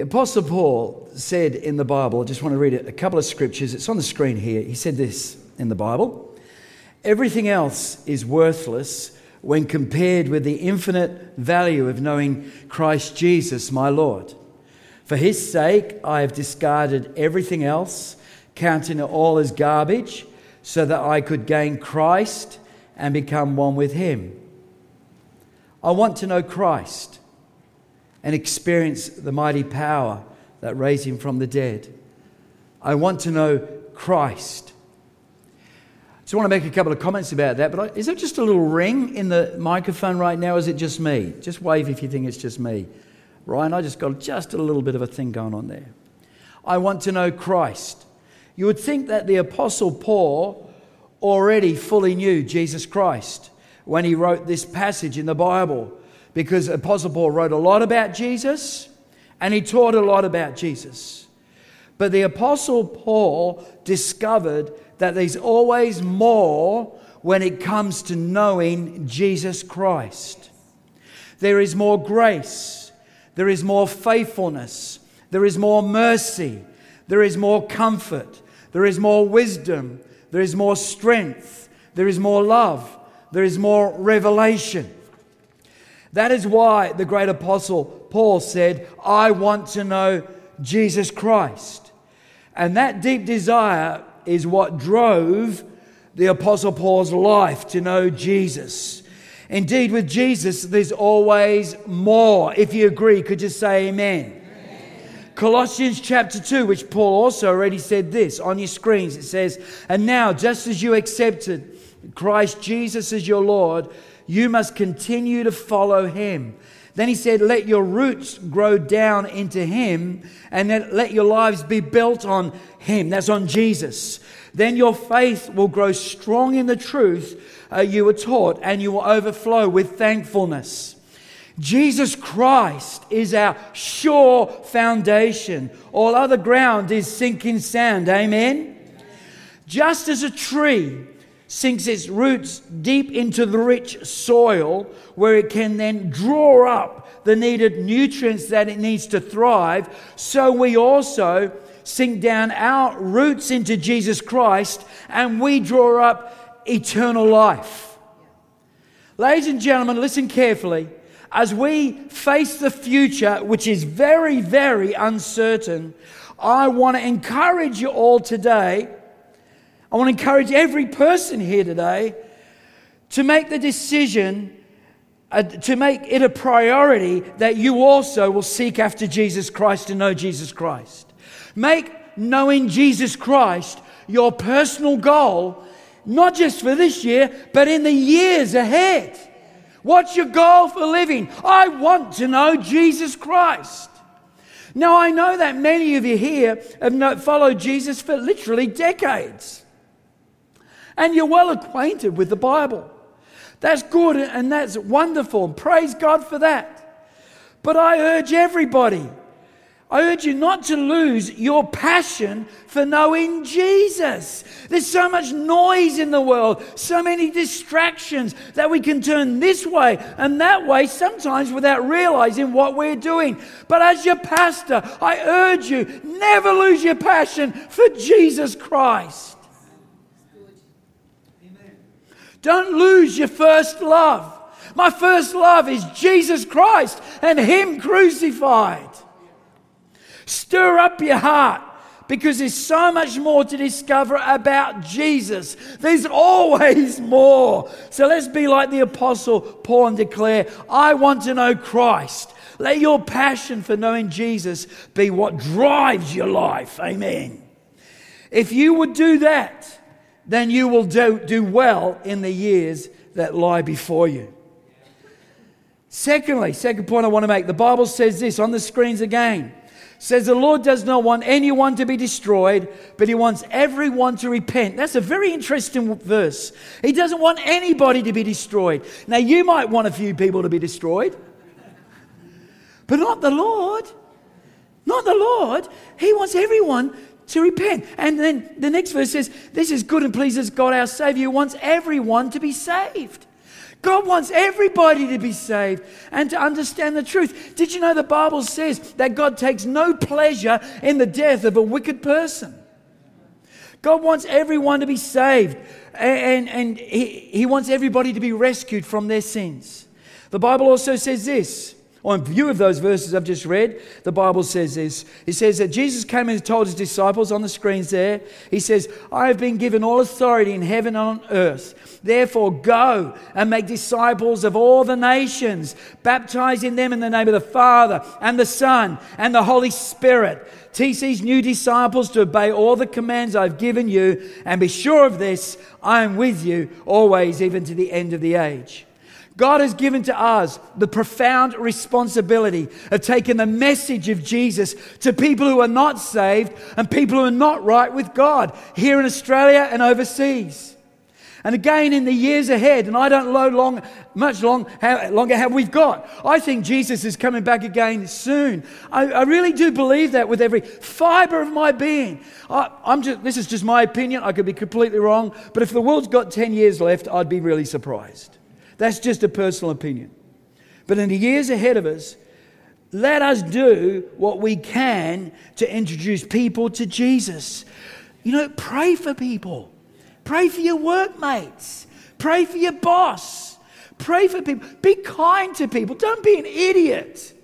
The Apostle Paul said in the Bible, I just want to read a couple of scriptures. It's on the screen here. He said this in the Bible Everything else is worthless when compared with the infinite value of knowing Christ Jesus, my Lord. For his sake, I have discarded everything else, counting it all as garbage, so that I could gain Christ and become one with him. I want to know Christ and experience the mighty power that raised him from the dead. I want to know Christ. So I want to make a couple of comments about that, but is there just a little ring in the microphone right now? is it just me? Just wave if you think it's just me. Ryan, I just got just a little bit of a thing going on there. I want to know Christ. You would think that the Apostle Paul already fully knew Jesus Christ when he wrote this passage in the Bible because Apostle Paul wrote a lot about Jesus and he taught a lot about Jesus. But the Apostle Paul discovered that there's always more when it comes to knowing Jesus Christ. There is more grace, there is more faithfulness, there is more mercy, there is more comfort, there is more wisdom, there is more strength, there is more love, there is more revelation. That is why the great apostle Paul said, I want to know Jesus Christ. And that deep desire is what drove the apostle Paul's life to know Jesus. Indeed, with Jesus, there's always more. If you agree, could you say amen? Colossians chapter 2, which Paul also already said this on your screens, it says, And now, just as you accepted Christ Jesus as your Lord, you must continue to follow him. Then he said, Let your roots grow down into him and then let your lives be built on him. That's on Jesus. Then your faith will grow strong in the truth uh, you were taught and you will overflow with thankfulness. Jesus Christ is our sure foundation. All other ground is sinking sand. Amen? Just as a tree sinks its roots deep into the rich soil where it can then draw up the needed nutrients that it needs to thrive, so we also sink down our roots into Jesus Christ and we draw up eternal life. Ladies and gentlemen, listen carefully. As we face the future, which is very, very uncertain, I want to encourage you all today I want to encourage every person here today to make the decision, uh, to make it a priority that you also will seek after Jesus Christ and know Jesus Christ. Make knowing Jesus Christ your personal goal, not just for this year, but in the years ahead. What's your goal for living? I want to know Jesus Christ. Now, I know that many of you here have followed Jesus for literally decades and you're well acquainted with the Bible. That's good and that's wonderful. Praise God for that. But I urge everybody, I urge you not to lose your passion for knowing Jesus. There's so much noise in the world, so many distractions that we can turn this way and that way, sometimes without realizing what we're doing. But as your pastor, I urge you never lose your passion for Jesus Christ. Don't lose your first love. My first love is Jesus Christ and Him crucified. Stir up your heart because there's so much more to discover about Jesus. There's always more. So let's be like the Apostle Paul and declare, I want to know Christ. Let your passion for knowing Jesus be what drives your life. Amen. If you would do that, then you will do, do well in the years that lie before you. Secondly, second point I want to make the Bible says this on the screens again. Says the Lord does not want anyone to be destroyed, but He wants everyone to repent. That's a very interesting verse. He doesn't want anybody to be destroyed. Now, you might want a few people to be destroyed, but not the Lord. Not the Lord. He wants everyone to repent. And then the next verse says, This is good and pleases God our Savior who wants everyone to be saved. God wants everybody to be saved and to understand the truth. Did you know the Bible says that God takes no pleasure in the death of a wicked person? God wants everyone to be saved, and, and, he, he wants everybody to be rescued from their sins. The Bible also says this on view of those verses I've just read, the Bible says this. It says that Jesus came and told his disciples on the screens there, He says, I have been given all authority in heaven and on earth. Therefore, go and make disciples of all the nations, baptizing them in the name of the Father and the Son and the Holy Spirit. Teach these new disciples to obey all the commands I've given you, and be sure of this I am with you always, even to the end of the age. God has given to us the profound responsibility of taking the message of Jesus to people who are not saved and people who are not right with God here in Australia and overseas. And again, in the years ahead, and I don't know long, much long, how, longer have we've got. I think Jesus is coming back again soon. I, I really do believe that with every fiber of my being. I, am just, this is just my opinion. I could be completely wrong. But if the world's got 10 years left, I'd be really surprised. That's just a personal opinion. But in the years ahead of us, let us do what we can to introduce people to Jesus. You know, pray for people. Pray for your workmates. Pray for your boss. Pray for people. Be kind to people. Don't be an idiot.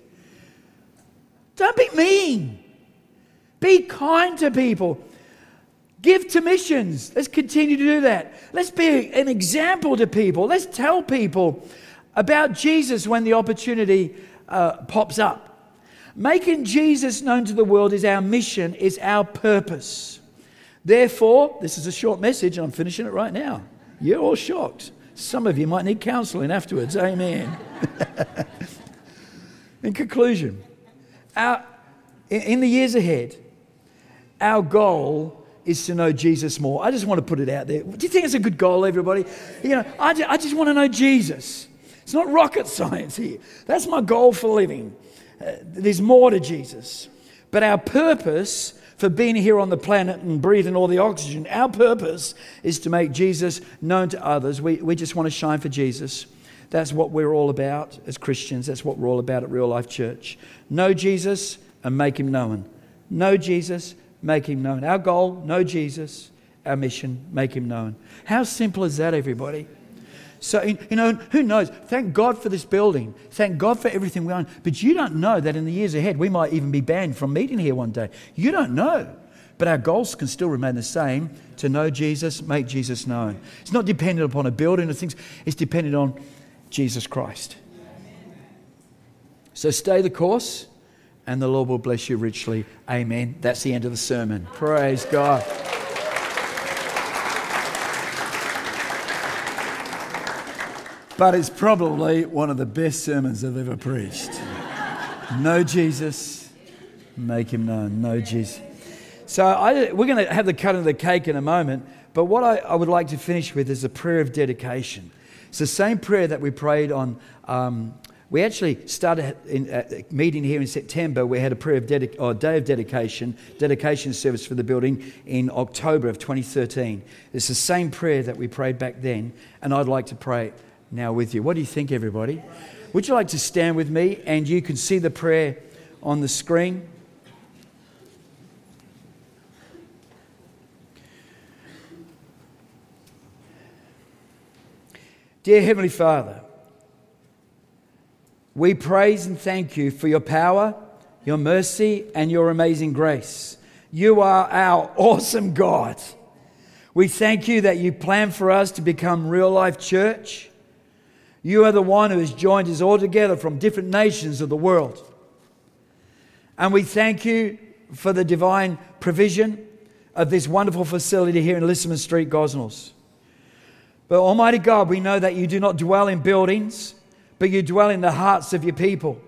Don't be mean. Be kind to people. Give to missions. Let's continue to do that. Let's be an example to people. Let's tell people about Jesus when the opportunity uh, pops up. Making Jesus known to the world is our mission, is our purpose. Therefore, this is a short message, and I'm finishing it right now. You're all shocked. Some of you might need counseling afterwards. Amen. in conclusion, our, in the years ahead, our goal is to know Jesus more. I just want to put it out there. Do you think it's a good goal, everybody? You know, I just, I just want to know Jesus. It's not rocket science here. That's my goal for living. Uh, there's more to Jesus. But our purpose for being here on the planet and breathing all the oxygen, our purpose is to make Jesus known to others. We, we just want to shine for Jesus. That's what we're all about as Christians. That's what we're all about at Real Life Church. Know Jesus and make him known. Know Jesus make him known. Our goal, know Jesus. Our mission, make him known. How simple is that, everybody? So, you know, who knows? Thank God for this building. Thank God for everything we own. But you don't know that in the years ahead, we might even be banned from meeting here one day. You don't know. But our goals can still remain the same to know Jesus, make Jesus known. It's not dependent upon a building or things, it's dependent on Jesus Christ. So stay the course and the Lord will bless you richly. Amen. That's the end of the sermon. Praise God. But it's probably one of the best sermons I've ever preached. Know Jesus, make him known. Know Jesus. So I, we're going to have the cut of the cake in a moment, but what I, I, would like to finish with is a prayer of dedication. It's the same prayer that we prayed on um, we actually started in a meeting here in September. We had a prayer of or day of dedication, dedication service for the building in October of 2013. It's the same prayer that we prayed back then, and I'd like to pray now with you. What do you think, everybody? Would you like to stand with me and you can see the prayer on the screen? Dear Heavenly Father, we praise and thank you for your power, your mercy, and your amazing grace. You are our awesome God. We thank you that you plan for us to become real life church. You are the one who has joined us all together from different nations of the world. And we thank you for the divine provision of this wonderful facility here in Lissaman Street, Gosnells. But Almighty God, we know that you do not dwell in buildings but you dwell in the hearts of your people.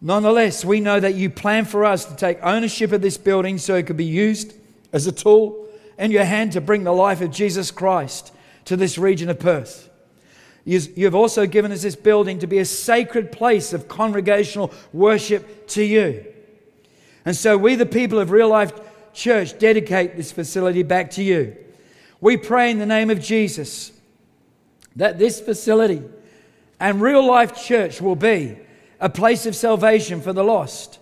Nonetheless, we know that you plan for us to take ownership of this building so it could be used as a tool in your hand to bring the life of Jesus Christ to this region of Perth. You've also given us this building to be a sacred place of congregational worship to you. And so we, the people of Real Life Church, dedicate this facility back to you. We pray in the name of Jesus that this facility and real life church will be a place of salvation for the lost,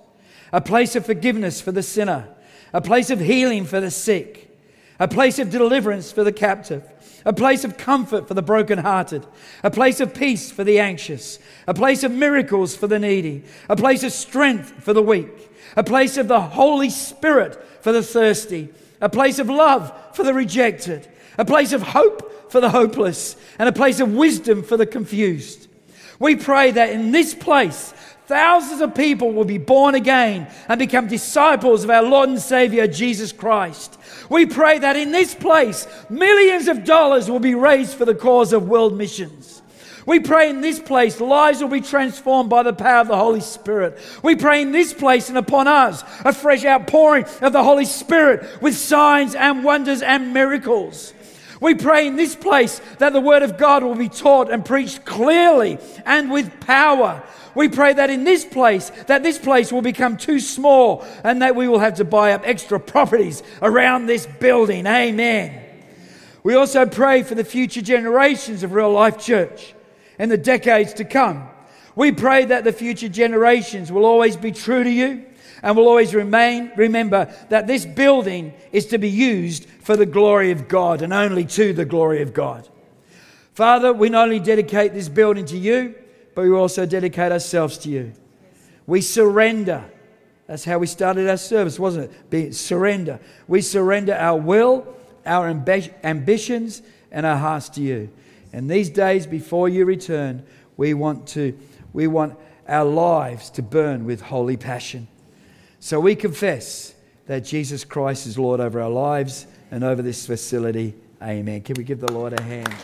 a place of forgiveness for the sinner, a place of healing for the sick, a place of deliverance for the captive, a place of comfort for the brokenhearted, a place of peace for the anxious, a place of miracles for the needy, a place of strength for the weak, a place of the Holy Spirit for the thirsty, a place of love for the rejected, a place of hope for the hopeless, and a place of wisdom for the confused. We pray that in this place, thousands of people will be born again and become disciples of our Lord and Savior Jesus Christ. We pray that in this place, millions of dollars will be raised for the cause of world missions. We pray in this place, lives will be transformed by the power of the Holy Spirit. We pray in this place and upon us a fresh outpouring of the Holy Spirit with signs and wonders and miracles. We pray in this place that the Word of God will be taught and preached clearly and with power. We pray that in this place, that this place will become too small and that we will have to buy up extra properties around this building. Amen. We also pray for the future generations of Real Life Church in the decades to come. We pray that the future generations will always be true to you and will always remain remember that this building is to be used for the glory of God and only to the glory of God. Father, we not only dedicate this building to you, but we also dedicate ourselves to you. We surrender. That's how we started our service, wasn't it? Be surrender. We surrender our will, our ambi- ambitions, and our hearts to you. And these days before you return, we want to we want our lives to burn with holy passion. So we confess that Jesus Christ is Lord over our lives and over this facility. Amen. Can we give the Lord a hand?